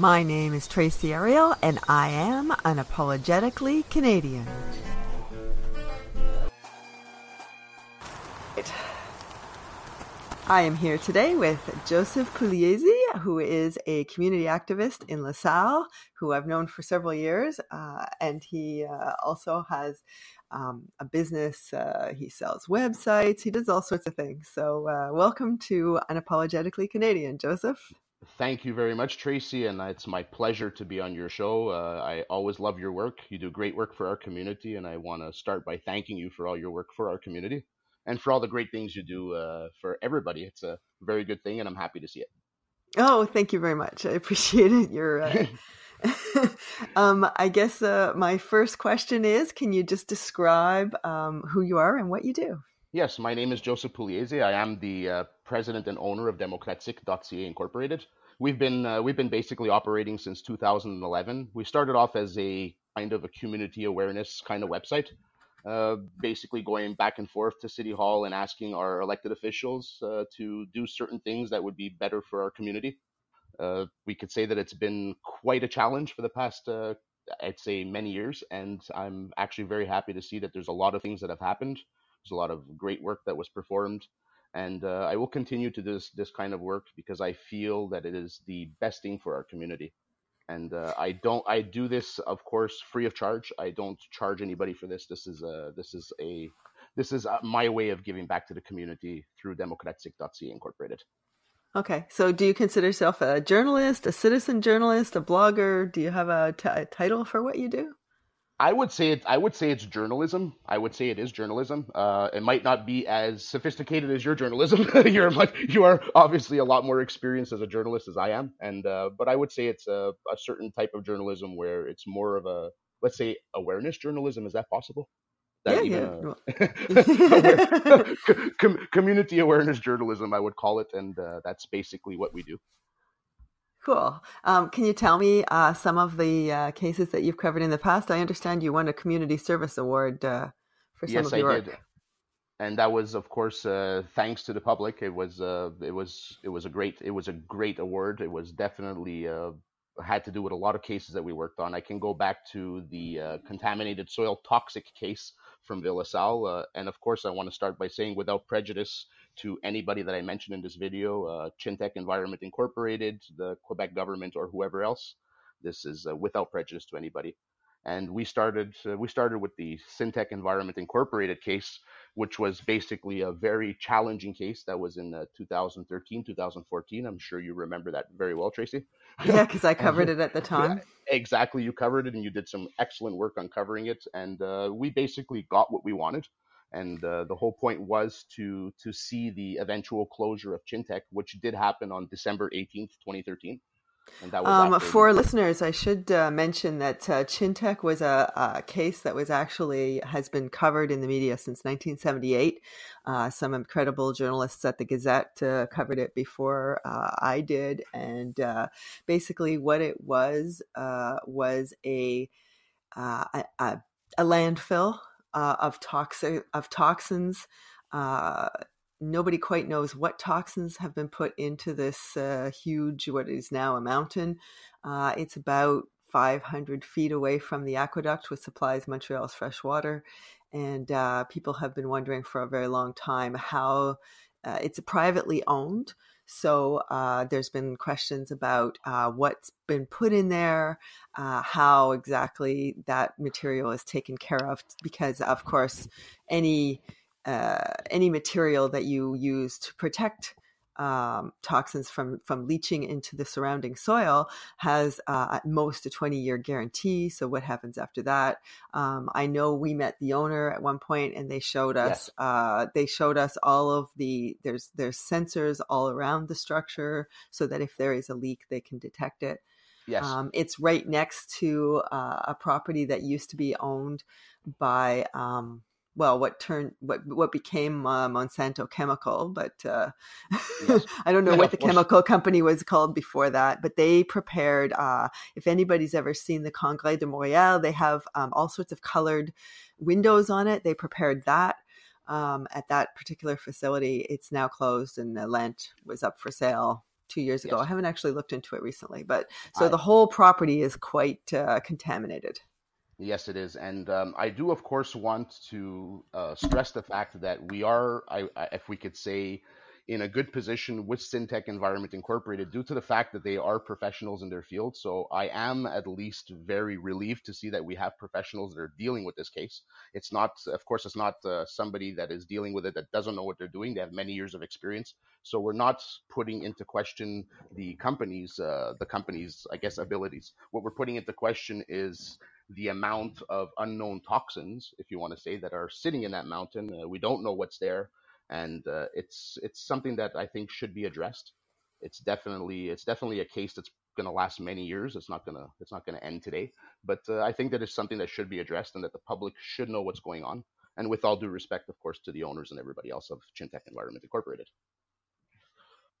My name is Tracy Arial, and I am unapologetically Canadian. I am here today with Joseph Pugliese, who is a community activist in LaSalle, who I've known for several years, uh, and he uh, also has um, a business. Uh, he sells websites. He does all sorts of things. So, uh, welcome to Unapologetically Canadian, Joseph. Thank you very much, Tracy, and it's my pleasure to be on your show. Uh, I always love your work. You do great work for our community, and I want to start by thanking you for all your work for our community and for all the great things you do uh, for everybody. It's a very good thing, and I'm happy to see it. Oh, thank you very much. I appreciate it. You're. Uh... um, I guess uh, my first question is: Can you just describe um, who you are and what you do? Yes, my name is Joseph Pugliese. I am the uh, president and owner of Democratic.ca Incorporated. We've been uh, we've been basically operating since 2011. We started off as a kind of a community awareness kind of website uh, basically going back and forth to City Hall and asking our elected officials uh, to do certain things that would be better for our community. Uh, we could say that it's been quite a challenge for the past, uh, I'd say, many years, and I'm actually very happy to see that there's a lot of things that have happened. There's a lot of great work that was performed, and uh, I will continue to do this this kind of work because I feel that it is the best thing for our community and uh, I don't. I do this, of course, free of charge. I don't charge anybody for this. This is a. This is a. This is uh, my way of giving back to the community through Democratic.ca Incorporated. Okay, so do you consider yourself a journalist, a citizen journalist, a blogger? Do you have a, a title for what you do? I would say it. I would say it's journalism. I would say it is journalism. Uh, it might not be as sophisticated as your journalism. You're much, you are obviously a lot more experienced as a journalist as I am, and uh, but I would say it's a, a certain type of journalism where it's more of a let's say awareness journalism. Is that possible? That yeah, yeah. com- community awareness journalism, I would call it, and uh, that's basically what we do. Cool. Um, can you tell me uh, some of the uh, cases that you've covered in the past? I understand you won a community service award uh, for some yes, of your I work. did. And that was, of course, uh, thanks to the public. It was, uh, it was, it was a great, it was a great award. It was definitely uh, had to do with a lot of cases that we worked on. I can go back to the contaminated soil toxic case from Ville uh, and of course, I want to start by saying, without prejudice to anybody that I mentioned in this video, uh, Chintech Environment Incorporated, the Quebec government, or whoever else. This is uh, without prejudice to anybody. And we started uh, we started with the Syntech Environment Incorporated case, which was basically a very challenging case that was in uh, 2013, 2014. I'm sure you remember that very well, Tracy. Yeah, because I covered it at the time. exactly, you covered it, and you did some excellent work on covering it. And uh, we basically got what we wanted. And uh, the whole point was to to see the eventual closure of Chintech, which did happen on December 18th, 2013. Um, for listeners, I should uh, mention that uh, Chintech was a, a, case that was actually has been covered in the media since 1978. Uh, some incredible journalists at the Gazette uh, covered it before uh, I did, and uh, basically what it was was a, a, a landfill of toxic of toxins nobody quite knows what toxins have been put into this uh, huge, what is now a mountain. Uh, it's about 500 feet away from the aqueduct, which supplies Montreal's fresh water. And uh, people have been wondering for a very long time how uh, it's privately owned. So uh, there's been questions about uh, what's been put in there, how exactly that material is taken care of, because of course any uh, any material that you use to protect um, toxins from from leaching into the surrounding soil has uh, at most a 20 year guarantee. So what happens after that? Um, I know we met the owner at one point, and they showed us yes. uh, they showed us all of the there's there's sensors all around the structure so that if there is a leak, they can detect it. Yes. Um, it's right next to uh, a property that used to be owned by um, well, what turned what what became uh, Monsanto Chemical, but uh, yes. I don't know yeah, what the chemical company was called before that. But they prepared. Uh, if anybody's ever seen the Congrès de Montréal, they have um, all sorts of colored windows on it. They prepared that. Um, at that particular facility, it's now closed, and the land was up for sale two years ago. Yes. I haven't actually looked into it recently, but so I, the whole property is quite uh, contaminated. Yes, it is, and um, I do, of course, want to uh, stress the fact that we are, I, I, if we could say, in a good position with Syntech Environment Incorporated due to the fact that they are professionals in their field. So I am at least very relieved to see that we have professionals that are dealing with this case. It's not, of course, it's not uh, somebody that is dealing with it that doesn't know what they're doing. They have many years of experience. So we're not putting into question the company's, uh, the company's, I guess, abilities. What we're putting into question is the amount of unknown toxins, if you want to say, that are sitting in that mountain. Uh, we don't know what's there, and uh, it's it's something that I think should be addressed. It's definitely it's definitely a case that's going to last many years. It's not gonna it's not gonna end today. But uh, I think that it's something that should be addressed, and that the public should know what's going on. And with all due respect, of course, to the owners and everybody else of Chintech Environment Incorporated.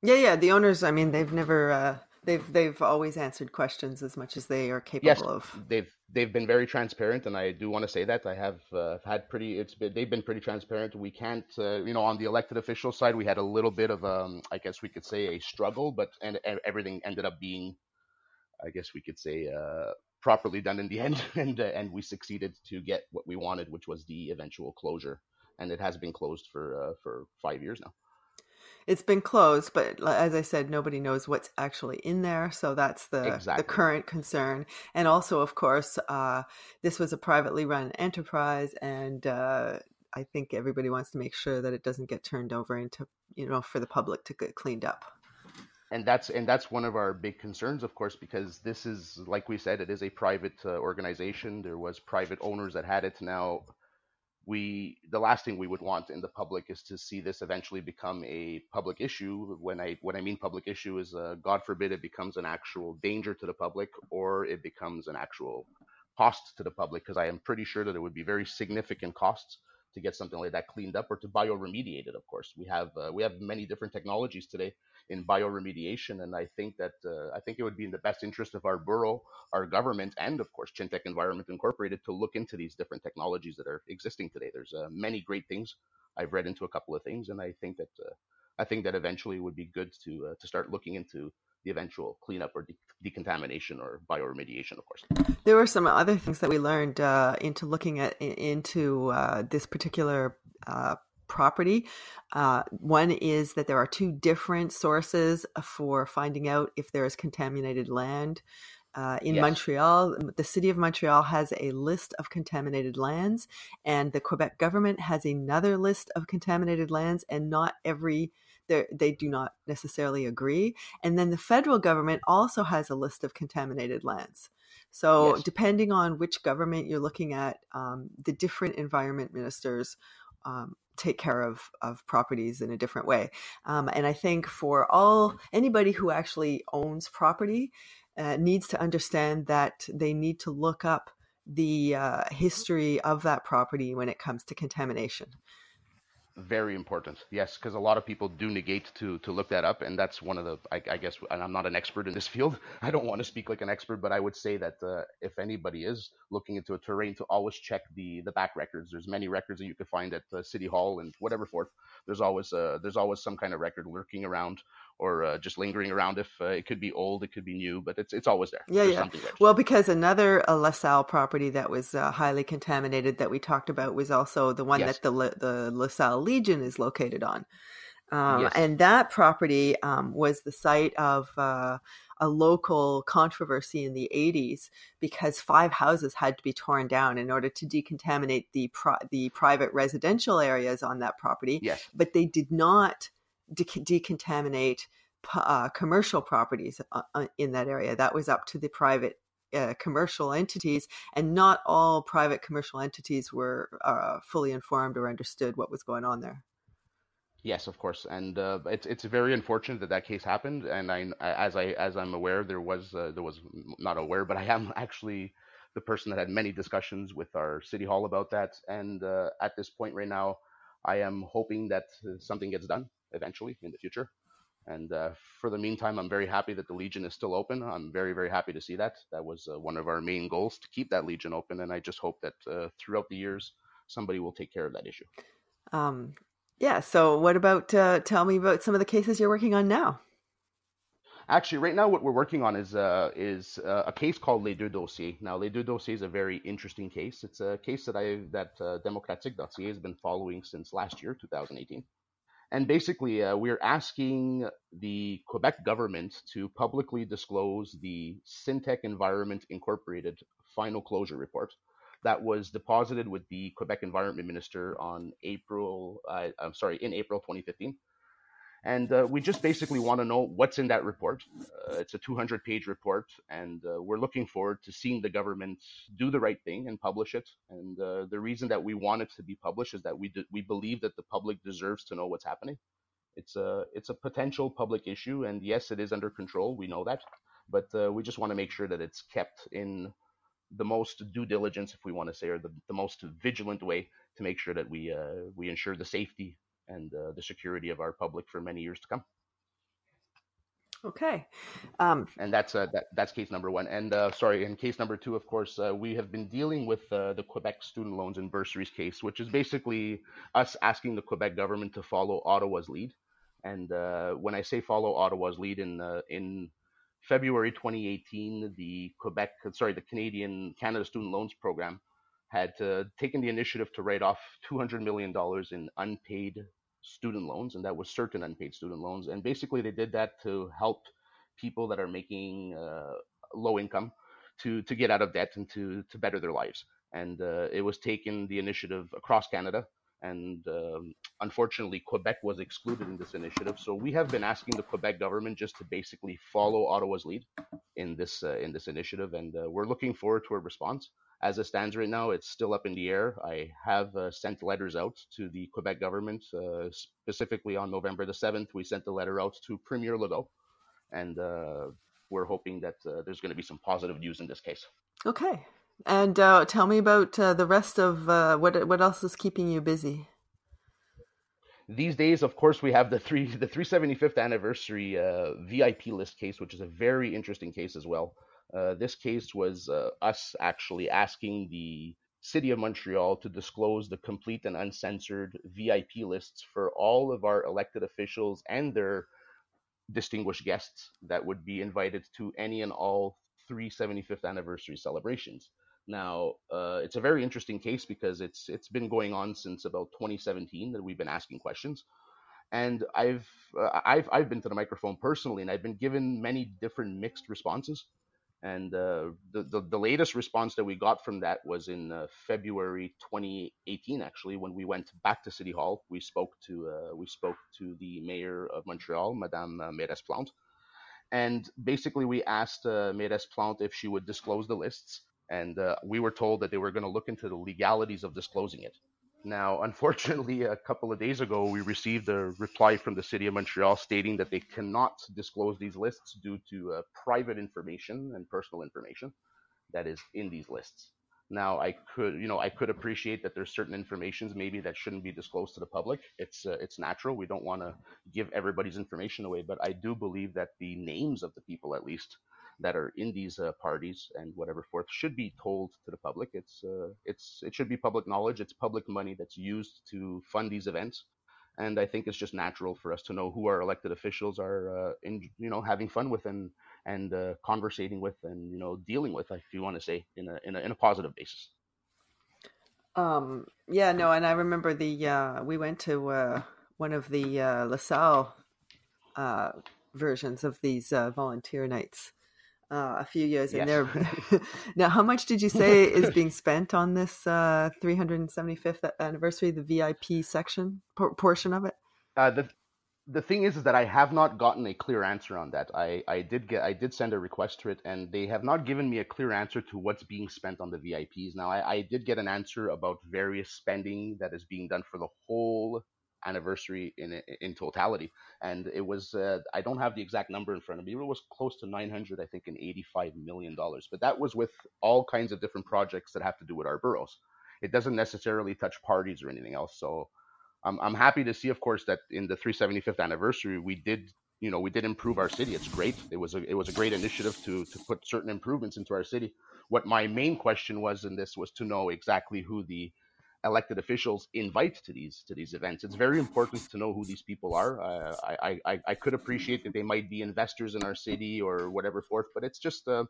Yeah, yeah. The owners, I mean, they've never uh, they've they've always answered questions as much as they are capable yes, of. They've they've been very transparent, and I do want to say that I have uh, had pretty. It's been they've been pretty transparent. We can't, uh, you know, on the elected official side, we had a little bit of um, I guess we could say a struggle, but and, and everything ended up being, I guess we could say, uh, properly done in the end, and uh, and we succeeded to get what we wanted, which was the eventual closure, and it has been closed for uh, for five years now it's been closed, but as I said, nobody knows what's actually in there. So that's the exactly. the current concern. And also, of course, uh, this was a privately run enterprise, and uh, I think everybody wants to make sure that it doesn't get turned over into you know for the public to get cleaned up. And that's and that's one of our big concerns, of course, because this is like we said, it is a private uh, organization. There was private owners that had it. Now we the last thing we would want in the public is to see this eventually become a public issue. When i when i mean public issue is uh, god forbid it becomes an actual danger to the public or it becomes an actual cost to the public because i am pretty sure that it would be very significant costs to get something like that cleaned up or to bioremediate it of course we have uh, we have many different technologies today in bioremediation. And I think that uh, I think it would be in the best interest of our borough, our government, and of course Chintech Environment Incorporated to look into these different technologies that are existing today. There's uh, many great things. I've read into a couple of things, and I think that uh, I think that eventually it would be good to uh, to start looking into the eventual cleanup or de- decontamination or bioremediation, of course. There were some other things that we learned uh, into looking at into uh, this particular uh, property. Uh, one is that there are two different sources for finding out if there is contaminated land. Uh, in yes. Montreal, the city of Montreal has a list of contaminated lands, and the Quebec government has another list of contaminated lands, and not every they do not necessarily agree. And then the federal government also has a list of contaminated lands. So, yes. depending on which government you're looking at, um, the different environment ministers um, take care of of properties in a different way. Um, and I think for all anybody who actually owns property uh, needs to understand that they need to look up the uh, history of that property when it comes to contamination very important. Yes because a lot of people do negate to to look that up and that's one of the i, I guess and i'm not an expert in this field. I don't want to speak like an expert but i would say that uh, if anybody is looking into a terrain to always check the the back records. There's many records that you can find at uh, city hall and whatever forth there's always uh, there's always some kind of record lurking around or uh, just lingering around. If uh, it could be old, it could be new, but it's it's always there. Yeah, There's yeah. Well, because another uh, LaSalle property that was uh, highly contaminated that we talked about was also the one yes. that the the LaSalle Legion is located on, um, yes. and that property um, was the site of. Uh, a local controversy in the 80s because five houses had to be torn down in order to decontaminate the pri- the private residential areas on that property. Yes. But they did not de- decontaminate uh, commercial properties uh, uh, in that area. That was up to the private uh, commercial entities, and not all private commercial entities were uh, fully informed or understood what was going on there. Yes, of course, and uh, it's it's very unfortunate that that case happened. And I, as I as I'm aware, there was uh, there was not aware, but I am actually the person that had many discussions with our city hall about that. And at this point right now, I am hoping that something gets done eventually in the future. And uh, for the meantime, I'm very happy that the Legion is still open. I'm very, very happy to see that. That was uh, one of our main goals to keep that Legion open. And I just hope that uh, throughout the years, somebody will take care of that issue. Um, yeah. So, what about? Uh, tell me about some of the cases you're working on now. Actually, right now, what we're working on is uh, is uh, a case called Les Deux Dossiers. Now, Les Deux Dossiers is a very interesting case. It's a case that I that uh, Democratique.ca has been following since last year, 2018. And basically, uh, we're asking the Quebec government to publicly disclose the Syntec Environment Incorporated final closure report that was deposited with the Quebec Environment Minister on April, uh, I'm sorry, in April 2015. And uh, we just basically want to know what's in that report. Uh, it's a 200 page report, and uh, we're looking forward to seeing the government do the right thing and publish it. And uh, the reason that we want it to be published is that we, do, we believe that the public deserves to know what's happening. It's a, it's a potential public issue, and yes, it is under control. We know that. But uh, we just want to make sure that it's kept in the most due diligence, if we want to say, or the, the most vigilant way to make sure that we uh, we ensure the safety and uh, the security of our public for many years to come. Okay, um, and that's uh, that, that's case number one. And uh, sorry, in case number two, of course, uh, we have been dealing with uh, the Quebec student loans and bursaries case, which is basically us asking the Quebec government to follow Ottawa's lead. And uh, when I say follow Ottawa's lead, in in February 2018, the Quebec, sorry, the Canadian Canada Student Loans Program had taken the initiative to write off $200 million in unpaid student loans, and that was certain unpaid student loans. And basically, they did that to help people that are making uh, low income to to get out of debt and to to better their lives. And uh, it was taken the initiative across Canada. And um, unfortunately, Quebec was excluded in this initiative. So we have been asking the Quebec government just to basically follow Ottawa's lead in this uh, in this initiative, and uh, we're looking forward to a response as it stands right now, it's still up in the air. I have uh, sent letters out to the Quebec government, uh, specifically on November the 7th. We sent the letter out to Premier Legault, and uh, we're hoping that uh, there's going to be some positive news in this case. Okay. And uh, tell me about uh, the rest of what what else is keeping you busy. These days, of course, we have the three the 375th anniversary VIP list case, which is a very interesting case as well. Uh, this case was uh, us actually asking the City of Montreal to disclose the complete and uncensored VIP lists for all of our elected officials and their distinguished guests that would be invited to any and all 375th anniversary celebrations. Now, uh, it's a very interesting case because it's it's been going on since about 2017 that we've been asking questions, and I've uh, I've I've been to the microphone personally, and I've been given many different mixed responses. And uh, the, the, the latest response that we got from that was in uh, February 2018. Actually, when we went back to City Hall, we spoke to uh, we spoke to the mayor of Montreal, Madame uh, Mairesse Plante, and basically we asked uh, Mairesse Plante if she would disclose the lists, and uh, we were told that they were going to look into the legalities of disclosing it. Now, unfortunately, a couple of days ago, we received a reply from the city of Montreal stating that they cannot disclose these lists due to uh, private information and personal information that is in these lists. Now, I could, you know, I could appreciate that there's certain informations maybe that shouldn't be disclosed to the public. It's uh, it's natural. We don't want to give everybody's information away, but I do believe that the names of the people, at least, that are in these uh, parties and whatever forth should be told to the public. It's uh, it's it should be public knowledge. It's public money that's used to fund these events, and I think it's just natural for us to know who our elected officials are, uh, in you know, having fun with and and uh, conversating with and you know dealing with, if you want to say, in a in a, in a positive basis. Um. Yeah. No. And I remember the uh, we went to uh, one of the LaSalle versions of these volunteer nights uh, a few years yes. in there. now, how much did you say is being spent on this uh, 375th anniversary, the VIP section por- portion of it? Uh, the the thing is, is that I have not gotten a clear answer on that. I, I did get I did send a request to it, and they have not given me a clear answer to what's being spent on the VIPs. Now I, I did get an answer about various spending that is being done for the whole anniversary in in totality, and it was uh, I don't have the exact number in front of me. It was close to 900, I think, and 85 million dollars. But that was with all kinds of different projects that have to do with our boroughs. It doesn't necessarily touch parties or anything else. So I'm, I'm happy to see, of course, that in the 375th anniversary, we did, you know, we did improve our city. It's great. It was a, it was a great initiative to, to put certain improvements into our city. What my main question was in this was to know exactly who the elected officials invite to these to these events. It's very important to know who these people are. Uh, I, I I could appreciate that they might be investors in our city or whatever forth, but it's just uh,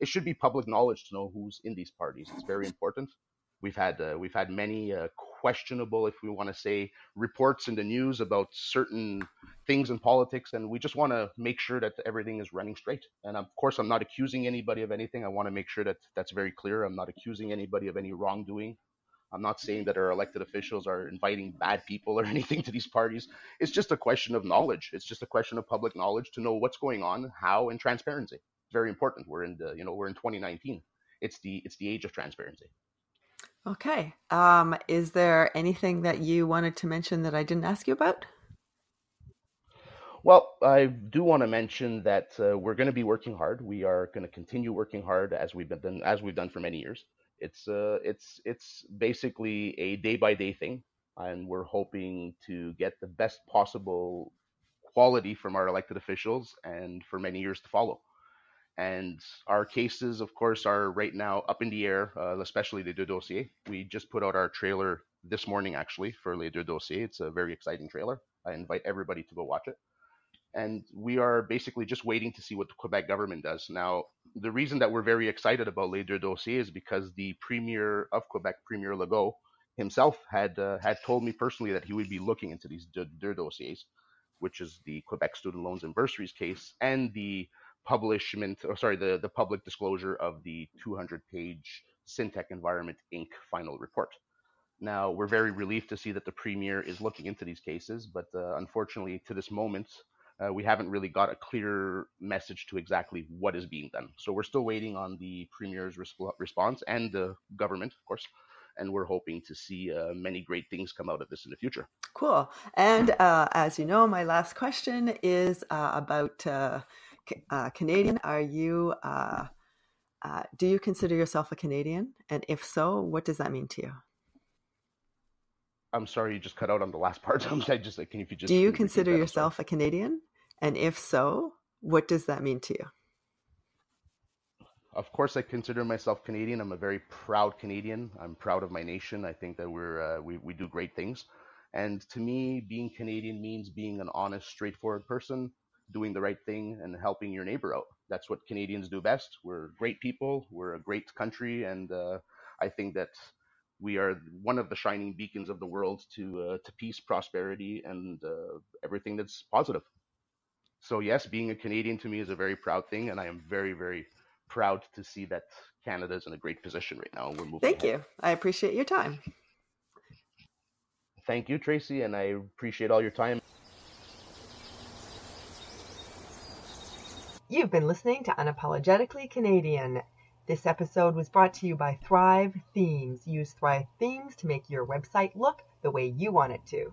it should be public knowledge to know who's in these parties. It's very important. We've had uh, we've had many uh, questionable, if we want to say, reports in the news about certain things in politics, and we just want to make sure that everything is running straight. And of course, I'm not accusing anybody of anything. I want to make sure that that's very clear. I'm not accusing anybody of any wrongdoing. I'm not saying that our elected officials are inviting bad people or anything to these parties. It's just a question of knowledge. It's just a question of public knowledge to know what's going on, how, and transparency. It's very important. We're in the, you know, we're in 2019. It's the it's the age of transparency. Okay. Um, is there anything that you wanted to mention that I didn't ask you about? Well, I do want to mention that uh, we're going to be working hard. We are going to continue working hard as we've been as we've done for many years. It's uh, it's it's basically a day by day thing, and we're hoping to get the best possible quality from our elected officials and for many years to follow. And our cases, of course, are right now up in the air, uh, especially the deux dossiers. We just put out our trailer this morning, actually, for Les Deux. It's a very exciting trailer. I invite everybody to go watch it. And we are basically just waiting to see what the Quebec government does. Now, the reason that we're very excited about Les Deux Dossiers is because the Premier of Quebec, Premier Legault, himself had uh, had told me personally that he would be looking into these deux, dossiers, which is the Quebec student loans and bursaries case and the publishment, or sorry, the, the public disclosure of the 200 page Syntec Environment Inc. final report. Now, we're very relieved to see that the Premier is looking into these cases, but uh, unfortunately, to this moment, uh, we haven't really got a clear message to exactly what is being done. So we're still waiting on the Premier's resp- response and the government, of course, and we're hoping to see uh, many great things come out of this in the future. Cool. And uh, as you know, my last question is uh, about uh, uh, Canadian? Are you? Do you consider yourself a Canadian? And if so, what does that mean to you? I'm sorry, you just cut out on the last part. I'm just like, can you just? Do you consider yourself a Canadian? And if so, what does that mean to you? Of course, I consider myself Canadian. I'm a very proud Canadian. I'm proud of my nation. I think that we're uh, we we do great things, and to me, being Canadian means being an honest, straightforward person doing the right thing and helping your neighbor out. That's what Canadians do best. We're great people. We're a great country, and uh, I think that we are one of the shining beacons of the world to uh, to peace, prosperity, and uh, everything that's positive. So yes, being a Canadian to me is a very proud thing, and I am very very proud to see that Canada is in a great position right now. We're moving. Thank ahead. you. I appreciate your time. Thank you, Tracy, and I appreciate all your time. You've been listening to Unapologetically Canadian. This episode was brought to you by Thrive Themes. Use Thrive Themes to make your website look the way you want it to.